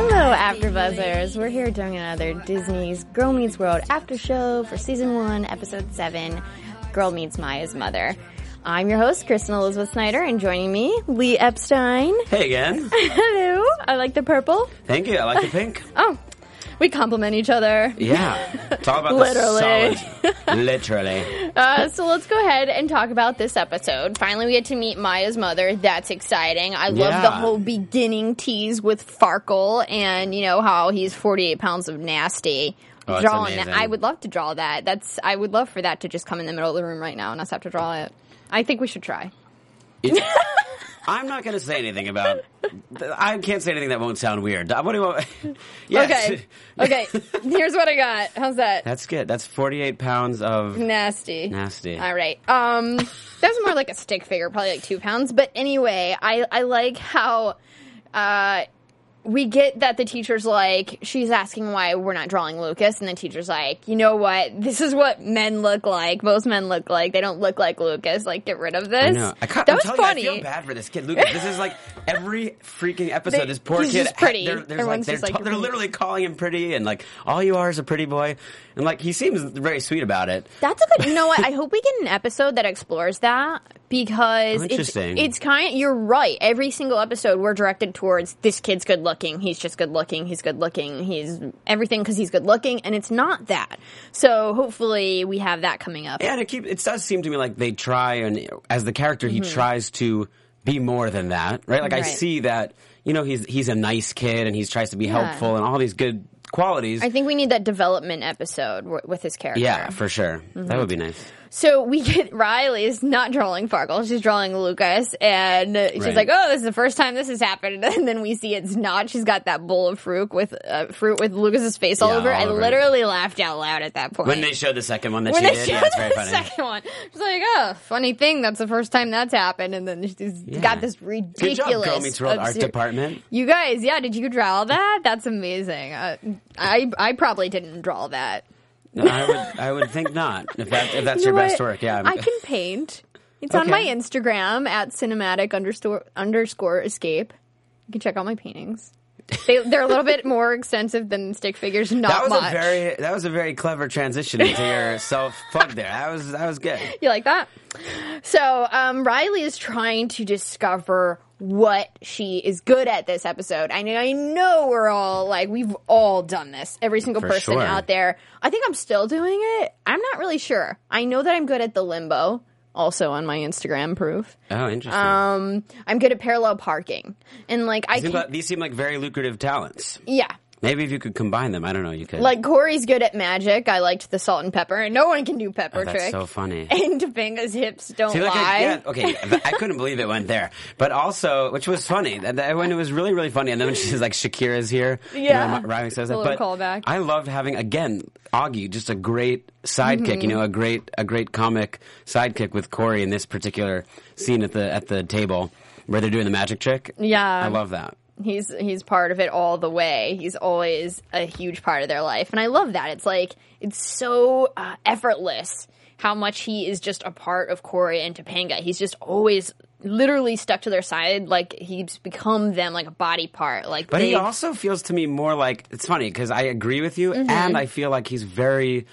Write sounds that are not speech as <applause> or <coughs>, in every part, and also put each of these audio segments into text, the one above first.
Hello, AfterBuzzers. We're here doing another Disney's Girl Meets World after show for season one, episode seven, Girl Meets Maya's Mother. I'm your host, Kristen Elizabeth Snyder, and joining me, Lee Epstein. Hey again. <laughs> Hello. I like the purple. Thank you. I like the pink. Oh, we compliment each other. Yeah. Talk about Literally. the solid. <laughs> Literally. Uh, so let's go ahead and talk about this episode. Finally, we get to meet Maya's mother. That's exciting. I love Yeah. the whole beginning tease with Farkle and you know how he's 48 pounds of nasty. Oh, Drawing that. I would love to draw that. That's I would love for that to just come in the middle of the room right now and us have to draw it. I think we should try. It- <laughs> I'm not going to say anything about. I can't say anything that won't sound weird. What do you want? <laughs> yes. Okay. Okay. Here's what I got. How's that? That's good. That's 48 pounds of Nasty. nasty. All right. Um, that was more like a stick figure, probably like two pounds. But anyway, I I like how uh we get that the teacher's like she's asking why we're not drawing Lucas, and the teacher's like, you know what? This is what men look like. Most men look like. They don't look like Lucas. Like, get rid of this. I know. I ca- that I'm was telling funny. You, I feel bad for this kid, Lucas. This is like every freaking episode. They- this poor he's kid. pretty. They're, there's like, they're, like, they're literally calling him pretty, and like all you are is a pretty boy, and like he seems very sweet about it. That's a good. You know what? I <laughs> hope we get an episode that explores that because it's interesting. it's kind. You're right. Every single episode we're directed towards this kid's good looking. He's just good looking. He's good looking. He's everything because he's good looking, and it's not that. So hopefully we have that coming up. Yeah, and it keep it does seem to me like they try and as the character he mm-hmm. tries to be more than that, right? Like I Mm-hmm. See that you know he's he's a nice kid and he tries to be Yeah. helpful and all these good qualities. I think we need that development episode w- with his character. yeah, for sure. Mm-hmm. That would be nice. So we get <laughs> Riley is not drawing Farkle, she's drawing Lucas, and she's Right. like, "Oh, this is the first time this has happened." <laughs> And then we see it's not. She's got that bowl of fruit with uh, fruit with Lucas's face all Yeah, over. all I over it. literally laughed out loud at that point. When they showed the second one that When she they did, yeah, it's very the funny. second one, she's like, "Oh, funny thing. That's the first time that's happened." And then she's Yeah. got this ridiculous. Good job, Girl Meets World Art Department. You guys, yeah, did you draw that? That's amazing. Uh, I I probably didn't draw that. I would I would think not if that if that's You your know best work. Yeah, I can paint. It's on my Instagram at cinematic underscore underscore escape. You can check out my paintings. They, they're a little bit more extensive than stick figures. Not that was much. a very that was a very clever transition into your <laughs> self plug there. That was that was good. you like that? So um, Riley is trying to discover what she is good at this episode. I know, I know we're all like we've all done this. Every single For person sure. out there. I think I'm still doing it. I'm not really sure. I know that I'm good at the limbo. Also on my Instagram proof. Oh, interesting. Um, I'm good at parallel parking, and like I Seem can, like- these seem like very lucrative talents. yeah. Maybe if you could combine them, I don't know. You could. Like Corey's good at magic. I liked the salt and pepper, and no one can do pepper oh, that's trick. so funny. <laughs> and Topanga's hips don't See, look lie. at, yeah, okay, <laughs> I couldn't believe it went there. But also, which was funny, that, that when it was really, really funny, and then when she's like, Shakira's here, you Yeah. know, Riley says that. But callback. I loved having again Auggie, just a great sidekick. Mm-hmm. You know, a great, a great comic sidekick with Corey in this particular scene at the at the table where they're doing the magic trick. Yeah. I love that. He's he's part of it all the way. He's always a huge part of their life, and I love that. It's like it's so uh, effortless how much he is just a part of Corey and Topanga. He's just always literally stuck to their side, like he's become them, like a body part. Like, But they, he also feels to me more like it's funny because I agree with you, and I feel like he's very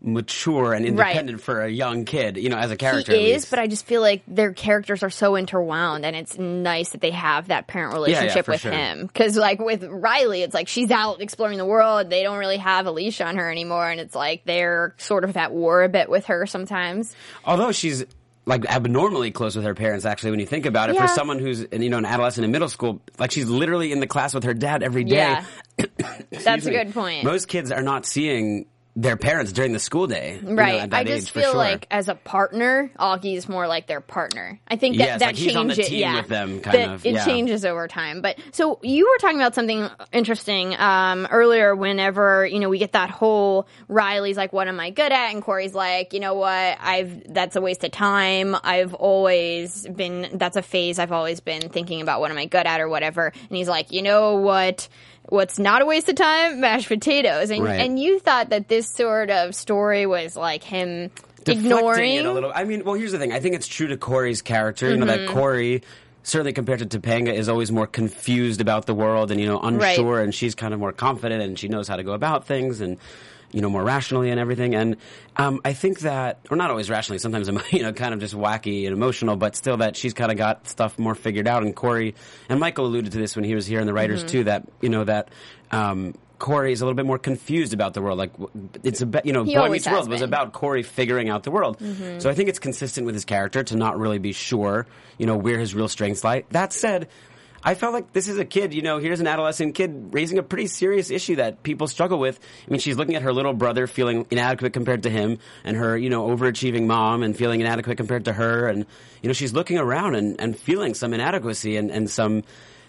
mature and independent for a young kid. You know, as a character, He is, but I just feel like their characters are so interwound, and it's nice that they have that parent relationship for with sure. him. Because, like with Riley, it's like she's out exploring the world. They don't really have a leash on her anymore, and it's like they're sort of at war a bit with her sometimes. although she's like abnormally close with her parents. Actually, when you think about it, Yeah. for someone who's you know an adolescent in middle school, like she's literally in the class with her dad every day. Yeah. <coughs> That's a good point. Most kids are not seeing their parents during the school day, you know, Right. at that I just age, feel sure. like as a partner, Auggie's more like their partner. I think that Yes, that like he's on the changes. team yeah, with them, kind that of, It yeah. changes over time. But so you were talking about something interesting um, earlier. Whenever you know we get that whole Riley's like, "What am I good at?" and Corey's like, "You know what? I've that's a waste of time. I've always been that's a phase I've always been thinking about what am I good at or whatever." And he's like, "You know what?" What's not a waste of time? Mashed potatoes. And Right. and you thought that this sort of story was like him deflecting ignoring it a little. I mean, well, here's the thing. I think it's true to Corey's character. You know Mm-hmm. that Corey. Certainly, compared to Topanga, is always more confused about the world and you know unsure, and she's kind of more confident and she knows how to go about things and you know more rationally and everything. And um, I think that, or not always rationally, sometimes <laughs> you know kind of just wacky and emotional, but still that she's kind of got stuff more figured out. And Corey and Michael alluded to this when he was here, and the writers Mm-hmm. too. That you know that. Um, Corey is a little bit more confused about the world. Like it's about you know, He Boy Meets World was been. about Corey figuring out the world. So I think it's consistent with his character to not really be sure, you know, where his real strengths lie. That said, I felt like this is a kid, you know, here's an adolescent kid raising a pretty serious issue that people struggle with. I mean, she's looking at her little brother feeling inadequate compared to him and her, you know, overachieving mom and feeling inadequate compared to her. And, you know, she's looking around and, and feeling some inadequacy and, and some,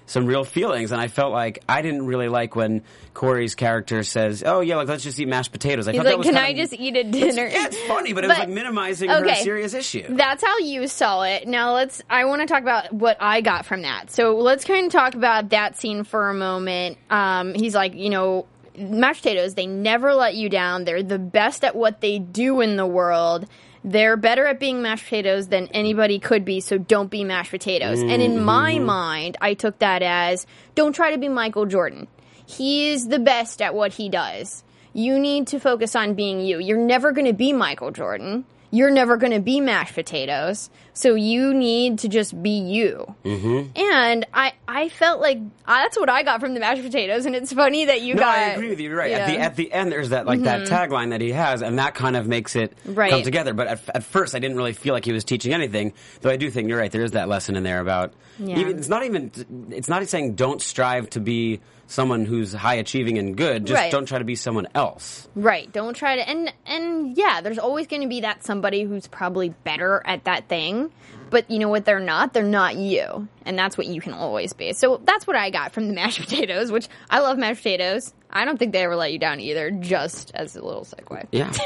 some real feelings. And I felt like I didn't really like when Corey's character says, "Oh yeah, like let's just eat mashed potatoes." I He's thought that like, "Can I of- just eat a dinner?" Yeah, it's funny, but it was like minimizing her serious issue. That's how you saw it. Now let's. I want to talk about what I got from that. So let's kind of talk about that scene for a moment. Um, he's like, you know, mashed potatoes. They never let you down. They're the best at what they do in the world. They're better at being mashed potatoes than anybody could be, so don't be mashed potatoes. And in my mm-hmm. mind, I took that as don't try to be Michael Jordan. He is the best at what he does. You need to focus on being you. You're never going to be Michael Jordan. You're never going to be mashed potatoes. So you need to just be you. Mm-hmm. And I, I felt like uh, that's what I got from the mashed potatoes. And it's funny that you No, got. I agree with you. You're right. At the at the end, there's that like that tagline that he has, and that kind of makes it Right. come together. But at, at first, I didn't really feel like he was teaching anything. Though I do think you're right. There is that lesson in there about. Yeah. Even, it's not even. It's not saying don't strive to be someone who's high achieving and good. Just Right. don't try to be someone else. Right. Don't try to and and yeah, there's always going to be that somebody who's probably better at that thing. But you know what they're not? They're not you. And that's what you can always be. So that's what I got from the <laughs> mashed potatoes, which I love mashed potatoes. I don't think they ever let you down either, just as a little segue. Yeah. <laughs>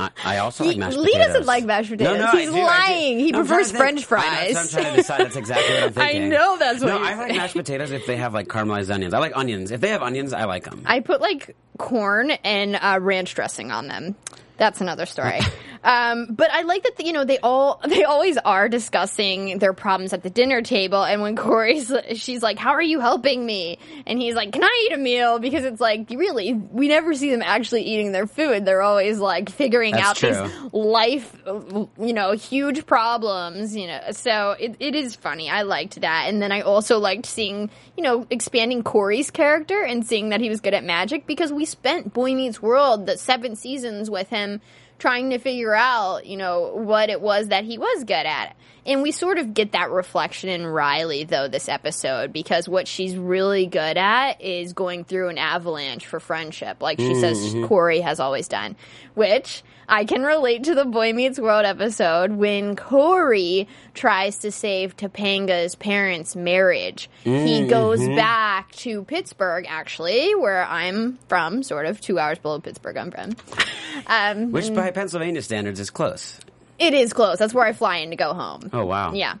I, I also He- like mashed Lee doesn't like mashed potatoes. No, no, He's do, lying. He No, prefers French think. I know, fries. so I'm trying to decide. That's exactly what I'm <laughs> thinking. I know that's what No, I like mashed potatoes if they have like caramelized onions. I like onions. If they have onions, I like them. I put like corn and uh, ranch dressing on them. That's another story. Um, but I like that you know they all <laughs> they always are discussing their problems at the dinner table. And when <laughs> Corey's she's like, "How are you helping me?" and he's like, "Can I eat a meal?" Because it's like really we never see them actually eating their food. They're always like figuring That's out true. these life you know huge problems. You know, so it, it is funny. I liked that, and then I also liked seeing you know expanding Corey's character and seeing that he was good at magic because we spent Boy Meets World the seven seasons with him trying to figure out, you know, what it was that he was good at. And we sort of get that reflection in Riley, though, this episode, because what she's really good at is going through an avalanche for friendship, like she says mm-hmm. Corey has always done, which I can relate to the Boy Meets World episode when Corey tries to save Topanga's parents' marriage. He goes back to Pittsburgh, actually, where I'm from, sort of two hours below Pittsburgh, I'm from. Um, Which by Pennsylvania standards is close. it is close. That's where I fly in to go home. Oh wow. Yeah.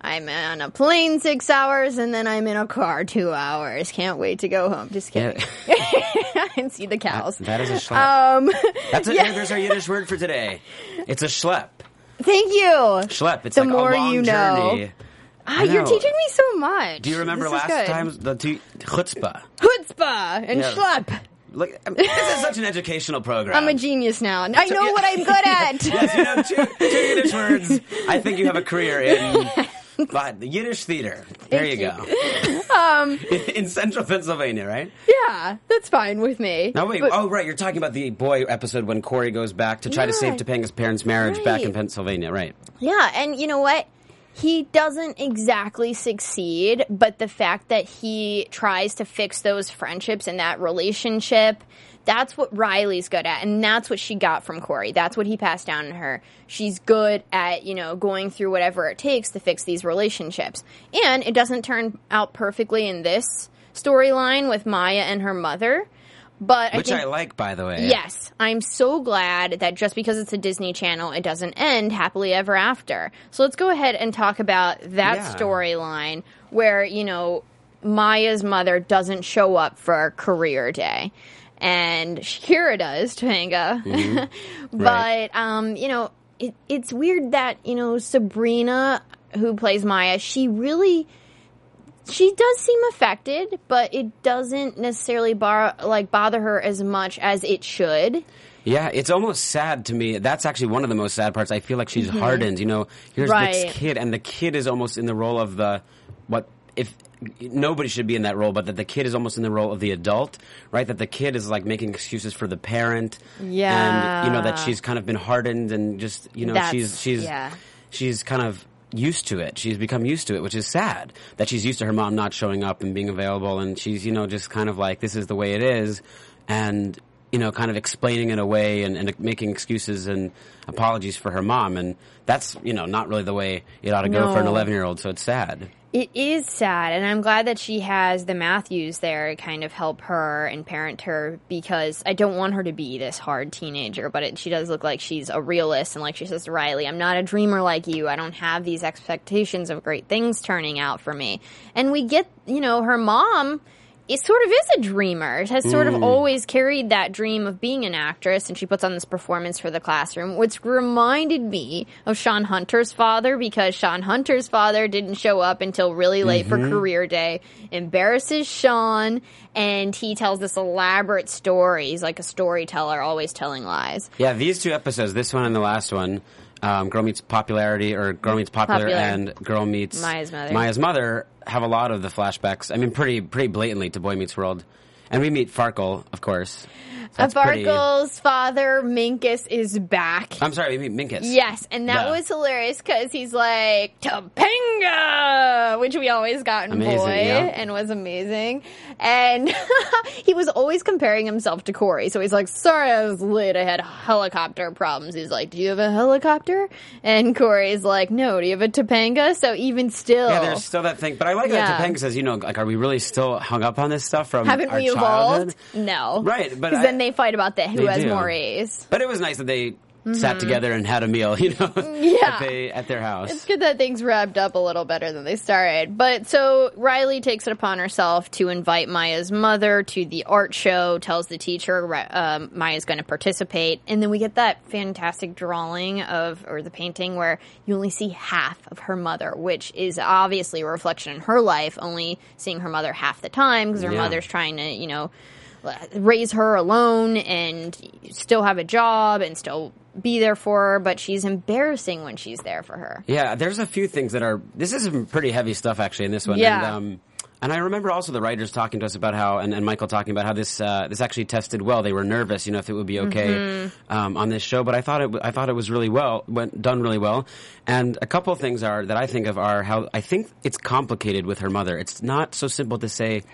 I'm on a plane six hours and then I'm in a car two hours. Can't wait to go home. Just Yeah. <laughs> kidding. <laughs> and see the cows. that is a schlep. um, <laughs> That's a, yeah. there's our Yiddish word for today. It's a schlep. thank you. Schlep. It's The like more a long you know. journey. Ah, I you're teaching me so much. Do you remember This last time the two, chutzpah? Chutzpah and Yeah. schlep. Look, I mean, this is such an educational program. I'm a genius now. I know what I'm good <laughs> at. yes, you know two, two Yiddish words. I think you have a career in but the Yiddish theater. There you go. <laughs> Um, <laughs> in central Pennsylvania, right? yeah, that's fine with me. Now wait. But- oh, right. You're talking about the boy episode when Corey goes back to try to save Topanga's parents' marriage back in Pennsylvania, right? Yeah, and you know what? He doesn't exactly succeed, but the fact that he tries to fix those friendships and that relationship, that's what Riley's good at. And that's what she got from Corey. That's what he passed down to her. She's good at, you know, going through whatever it takes to fix these relationships. And it doesn't turn out perfectly in this storyline with Maya and her mother. But Which I, think, I like, by the way. Yes, I'm so glad that just because it's a Disney Channel, it doesn't end happily ever after. So let's go ahead and talk about that Yeah. storyline where, you know, Maya's mother doesn't show up for career day. And Shakira does, Topanga. <laughs> but, Right. um, you know, it, it's weird that, you know, Sabrina, who plays Maya, she really she does seem affected, but it doesn't necessarily bar like bother her as much as it should. Yeah, it's almost sad to me. That's actually one of the most sad parts. I feel like she's hardened. You know, here's Mm-hmm. Right. this kid, and the kid is almost in the role of the what if nobody should be in that role, but that the kid is almost in the role of the adult, right? That the kid is like making excuses for the parent, and you know that she's kind of been hardened and just you know That's- she's she's yeah. she's kind of used to it. She's become used to it, which is sad that she's used to her mom not showing up and being available, and she's you know just kind of like this is the way it is, and you know kind of explaining it away and, and making excuses and apologies for her mom, and that's you know not really the way it ought to go for an eleven year old. So it's sad. It is sad, and I'm glad that she has the Matthews there to kind of help her and parent her because I don't want her to be this hard teenager, but it, she does look like she's a realist. And like she says to Riley, I'm not a dreamer like you. I don't have these expectations of great things turning out for me. And we get, you know, her mom. It sort of is a dreamer. It has sort of mm. always carried that dream of being an actress, and she puts on this performance for the classroom, which reminded me of Shawn Hunter's father because Shawn Hunter's father didn't show up until really late for mm-hmm. career day, embarrasses Shawn, and he tells this elaborate story. He's like a storyteller, always telling lies. Yeah, these two episodes, this one and the last one, um, Girl Meets Popularity or Girl Meets Popular, Popular. and Girl Meets Maya's Mother. Maya's Mother have a lot of the flashbacks. I mean, pretty pretty blatantly to Boy Meets World, and we meet Farkle, of course. So that's pretty- Farkle's father, Minkus, is back. I'm sorry, we meet Minkus. Yes, and that was hilarious because he's like Topanga, which we always got in Amazing, Boy, yeah. and was amazing. And <laughs> he was always comparing himself to Corey, so he's like, "Sorry, I was late. I had helicopter problems." He's like, "Do you have a helicopter?" And Corey's like, "No. Do you have a Topanga?" So even still, Yeah, there's still that thing, but I like Yeah. that Topanga says, you know, like, are we really still hung up on this stuff from haven't our we childhood? No, Right, but because I- then they fight about that who They has do. more A's. But it was nice that they sat together and had a meal, <laughs> you know, Mm-hmm. Yeah. at, they, at their house. It's good that things wrapped up a little better than they started. But so Riley takes it upon herself to invite Maya's mother to the art show, tells the teacher um, Maya's going to participate. And then we get that fantastic drawing of, or the painting where you only see half of her mother, which is obviously a reflection in her life, only seeing her mother half the time because her Yeah. mother's trying to, you know, raise her alone and still have a job and still be there for her, but she's embarrassing when she's there for her. Yeah, there's a few things that are. This is some pretty heavy stuff actually in this one. Yeah. And, um, and I remember also the writers talking to us about how, and, and Michael talking about how this uh, this actually tested well. They were nervous, you know, if it would be okay Mm-hmm. um, on this show. But I thought it, I thought it was really well, went done really well. And a couple of things are that I think of are how I think it's complicated with her mother. It's not so simple to say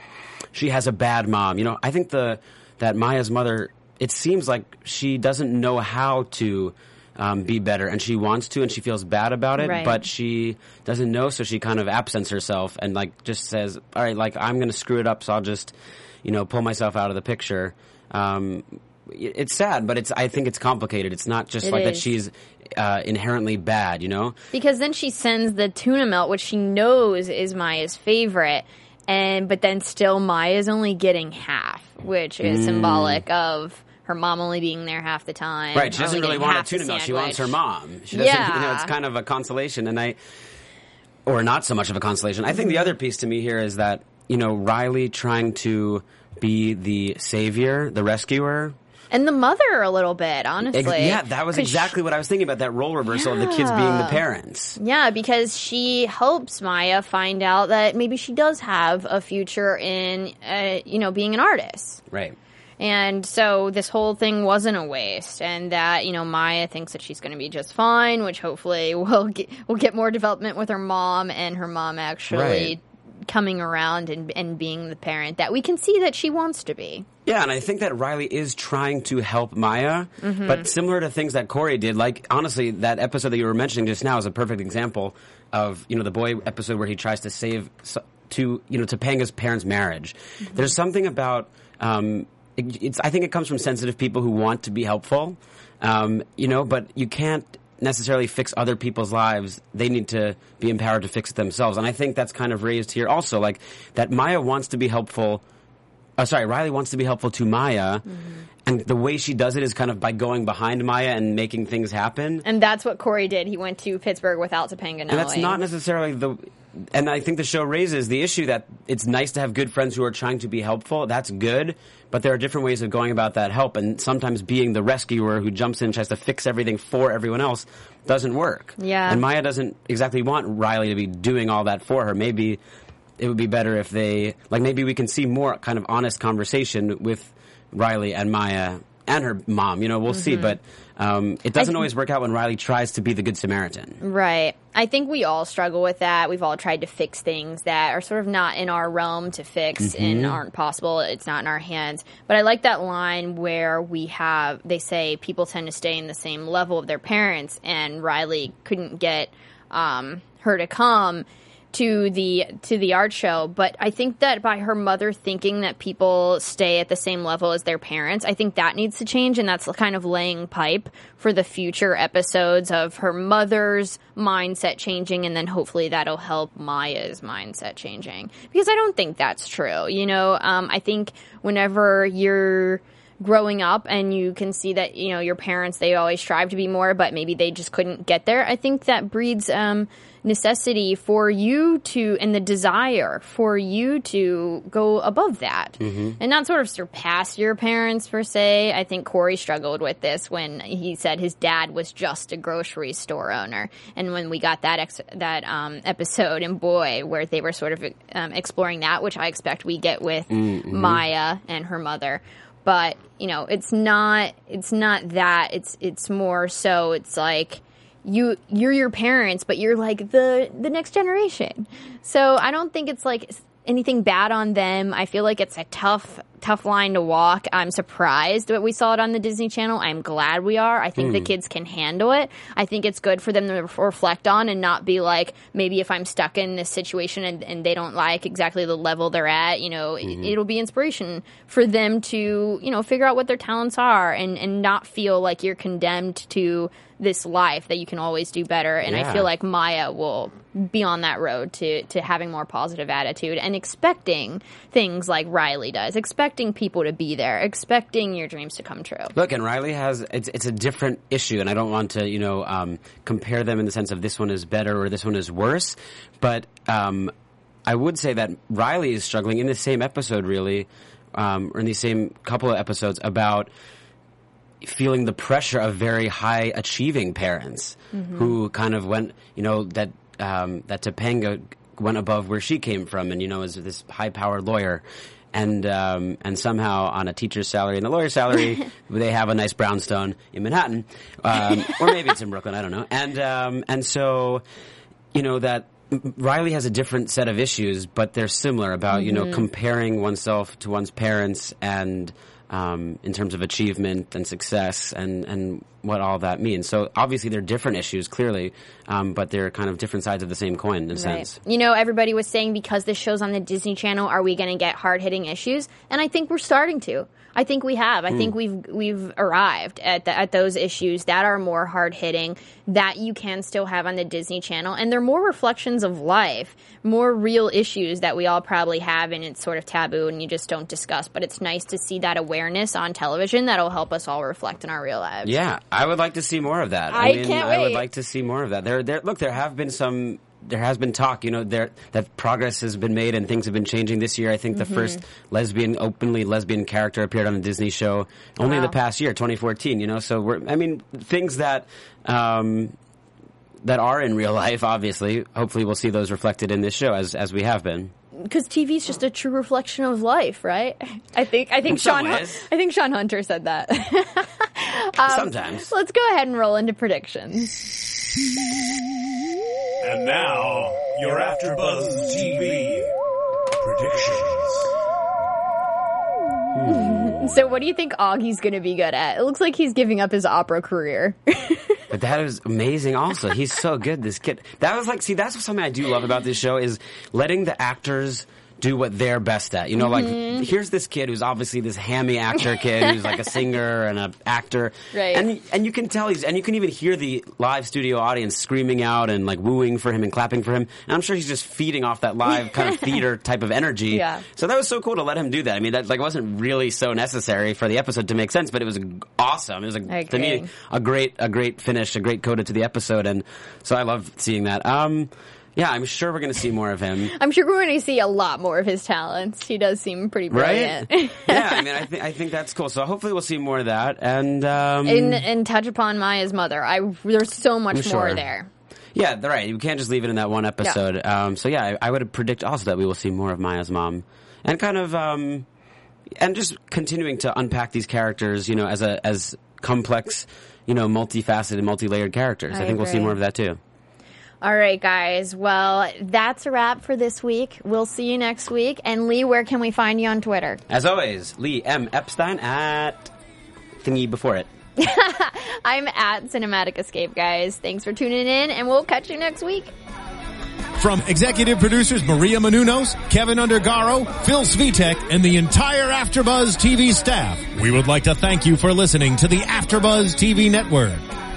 she has a bad mom. You know, I think the that Maya's mother. It seems like she doesn't know how to um, be better, and she wants to, and she feels bad about it, Right. but she doesn't know, so she kind of absents herself and like just says, "All right, like I'm going to screw it up, so I'll just, you know, pull myself out of the picture." Um, it's sad, but it's I think it's complicated. It's not just It like that. she's uh, inherently bad, you know. Because then she sends the tuna melt, which she knows is Maya's favorite, and but then still Maya's only getting half, which is symbolic of her mom only being there half the time. Right, she doesn't really want a tuna melt. She wants her mom. She doesn't. You know, Yeah. it's kind of a consolation, and I, or not so much of a consolation. I think the other piece to me here is that you know Riley trying to be the savior, the rescuer. And the mother a little bit, honestly. Yeah, that was exactly what I was thinking about. That role reversal of the kids being the parents. Yeah, because she helps Maya find out that maybe she does have a future in, uh, you know, being an artist. Right. And so this whole thing wasn't a waste, and that you know Maya thinks that she's going to be just fine, which hopefully <laughs> will get will get more development with her mom and her mom actually Right. coming around and and being the parent that we can see that she wants to be. Yeah, and I think that Riley is trying to help Maya, Mm-hmm. but similar to things that Corey did, like honestly, that episode that you were mentioning just now is a perfect example of you know the boy episode where he tries to save to you know Topanga's parents' marriage. Mm-hmm. There's something about um, it's I think it comes from sensitive people who want to be helpful, um, you know, but you can't necessarily fix other people's lives. They need to be empowered to fix it themselves, and I think that's kind of raised here also, like that Maya wants to be helpful oh, sorry, Riley wants to be helpful to Maya, and the way she does it is kind of by going behind Maya and making things happen. And that's what Corey did. He went to Pittsburgh without Topanga knowing. And that's not necessarily the. And I think the show raises the issue that it's nice to have good friends who are trying to be helpful. That's good, but there are different ways of going about that help. And sometimes being the rescuer who jumps in and tries to fix everything for everyone else doesn't work. Yeah. And Maya doesn't exactly want Riley to be doing all that for her. Maybe it would be better if they, like, maybe we can see more kind of honest conversation with Riley and Maya and her mom. You know, we'll see. But um, it doesn't always work out when Riley tries to be the good Samaritan. Right. I think we all struggle with that. We've all tried to fix things that are sort of not in our realm to fix and aren't possible. It's not in our hands. But I like that line where we have, they say people tend to stay in the same level of their parents, and Riley couldn't get um, her to come to the to the art show but i think that by her mother thinking that people stay at the same level as their parents i think that needs to change and that's kind of laying pipe for the future episodes of her mother's mindset changing and then hopefully that'll help maya's mindset changing. Because i don't think that's true you know? Um, i think whenever you're growing up and you can see that you know your parents they always strive to be more but maybe they just couldn't get there i think that breeds um, necessity for you to and the desire for you to go above that. And not sort of surpass your parents per se. I think corey struggled with this when he said his dad was just a grocery store owner. And when we got that ex- that um, episode in boy where they were sort of um, exploring that which i expect we get with maya and her mother. But you know it's not it's not that. It's it's more so it's like you you're your parents but you're like the the next generation. So i don't think it's like anything bad on them. I feel like it's a tough tough line to walk. I'm surprised that we saw it on the disney channel. I'm glad we are. I think the hmm. kids can handle it. I think it's good for them to ref- reflect on and not be like maybe if i'm stuck in this situation and, and they don't like exactly the level they're at you know it- mm-hmm. it'll be inspiration for them to you know figure out what their talents are and and not feel like you're condemned to this life that you can always do better. And i feel like maya will be on that road to to having more positive attitude and expecting things like riley does expecting people to be there expecting your dreams to come true Look, and Riley has it's it's a different issue, and I don't want to you know um, compare them in the sense of this one is better or this one is worse, but um, I would say that Riley is struggling in the same episode, really, um, or in the same couple of episodes about feeling the pressure of very high achieving parents who kind of went, you know, that um, that Topanga went above where she came from, and you know, is this high powered lawyer. And um, and somehow on a teacher's salary and a lawyer's salary, <laughs> they have a nice brownstone in Manhattan, um, or maybe it's in Brooklyn. I don't know. And um, and so, you know that Riley has a different set of issues, but they're similar about you know comparing oneself to one's parents and um, in terms of achievement and success and and what all that means. So obviously they're different issues, clearly, um, but they're kind of different sides of the same coin in a sense. You know, everybody was saying because this show's on the Disney Channel, are we going to get hard hitting issues? And I think we're starting to. I think we have. I think hmm. we've we've arrived at the, at those issues that are more hard hitting that you can still have on the Disney Channel, and they're more reflections of life, more real issues that we all probably have, and it's sort of taboo and you just don't discuss. But it's nice to see that awareness on television that'll help us all reflect in our real lives. Yeah, I would like to see more of that. I mean, can't I would like to see more of that. There, there. Look, there have been some. There has been talk, you know, there that progress has been made and things have been changing this year. I think the Mm-hmm. first lesbian, openly lesbian character appeared on a Disney show only in Wow. the past year, 2014. You know, so we're. I mean, things that. Um, that are in real life, obviously. Hopefully, we'll see those reflected in this show as as we have been. because TV is just a true reflection of life, right? I think I think Shawn. I think Shawn Hunter said that. <laughs> Um, Sometimes. Let's go ahead and roll into predictions. And now, your AfterBuzz TV predictions. Hmm. So, what do you think Auggie's going to be good at? It looks like he's giving up his opera career. <laughs> But that is amazing also. He's so good, this kid. That was like, see, that's something I do love about this show is letting the actors do what they're best at. You know, Mm-hmm. like, here's this kid who's obviously this hammy actor kid who's like a <laughs> singer and an actor. Right. And, and you can tell he's, and you can even hear the live studio audience screaming out and like wooing for him and clapping for him. And I'm sure he's just feeding off that live <laughs> kind of theater type of energy. Yeah. So that was so cool to let him do that. I mean, that like wasn't really so necessary for the episode to make sense, but it was awesome. It was a, to me a great a great finish, a great coda to the episode, and so I love seeing that. Um, yeah, I'm sure we're going to see more of him. I'm sure we're going to see a lot more of his talents. He does seem pretty brilliant. Right? <laughs> yeah, I mean, I <laughs> think I think that's cool. So hopefully we'll see more of that, and um, and, and touch upon Maya's mother. I there's so much I'm more there. yeah, right. You can't just leave it in that one episode. Um, so yeah, I, I would predict also that we will see more of Maya's mom, and kind of um, and just continuing to unpack these characters, you know, as a as complex, you know, multifaceted, multi-layered characters. I, I think we'll see more of that too. All right, guys. Well, that's a wrap for this week. We'll see you next week. And Lee, where can we find you on Twitter? As always, Lee M Epstein at thingy before it. <laughs> I'm at Cinematic Escape, guys. Thanks for tuning in, and we'll catch you next week. From executive producers Maria Menounos, Kevin Undergaro, Phil Svitek, and the entire AfterBuzz TV staff, we would like to thank you for listening to the AfterBuzz TV network.